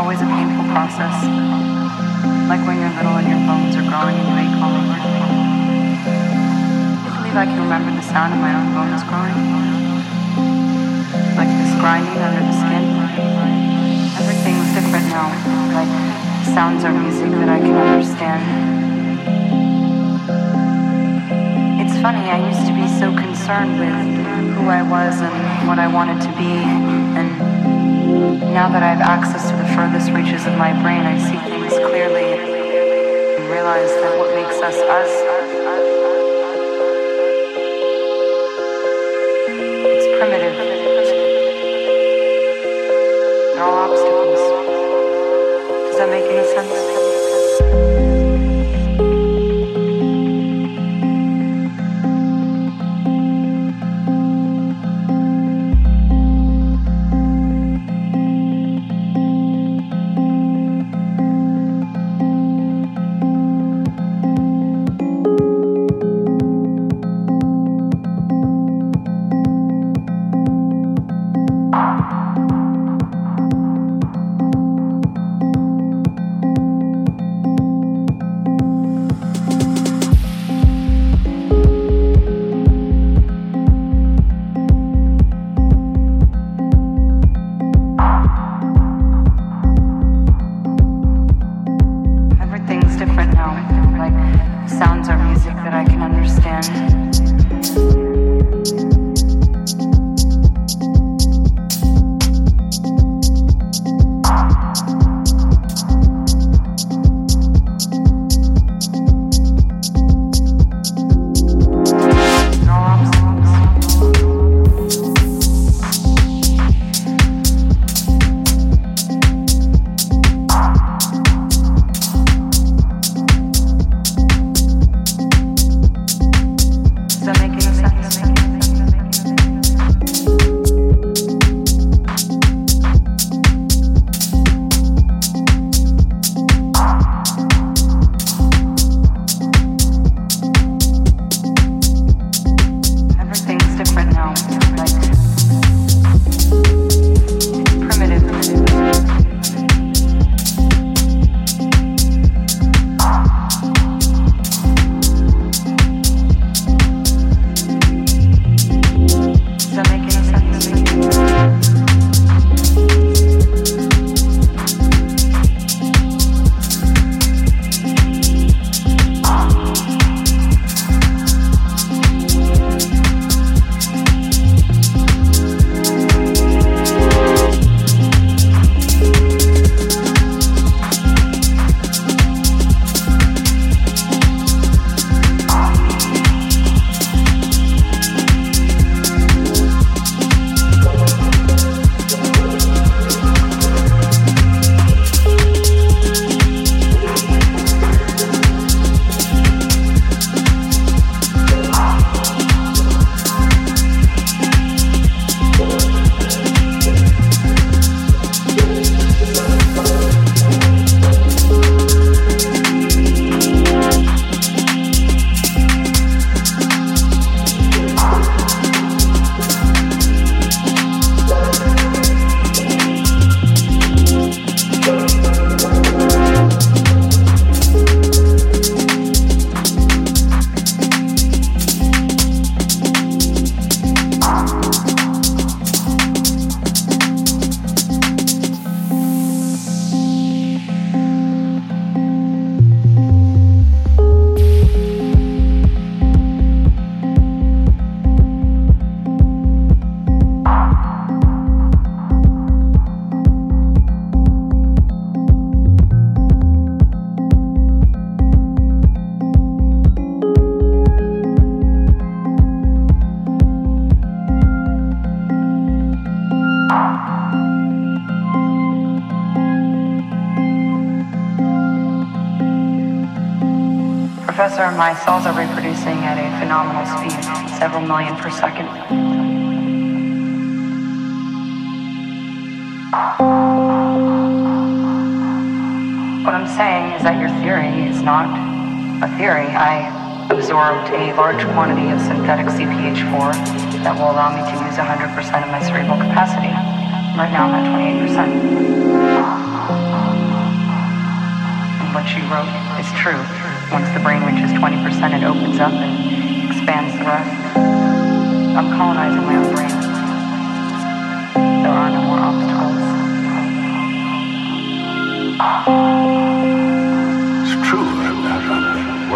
always a painful process. Like when you're little and your bones are growing and you ache all over. I believe I can remember the sound of my own bones growing. Like this grinding under the skin. Everything's different now. Like sounds are music that I can understand. It's funny, I used to be so concerned with who I was and what I wanted to be. And now that I have access to furthest reaches of my brain, I see things clearly and realize that what makes us us. It's primitive. They're all obstacles. Does that make any sense? Saying is that your theory is not a theory. I absorbed a large quantity of synthetic CPH4 that will allow me to use 100% of my cerebral capacity. Right now I'm at 28%. And what she wrote is true. Once the brain reaches 20%, it opens up and expands the rest. I'm colonizing my own brain. There are no more obstacles.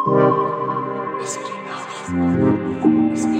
Is it enough? Is it enough?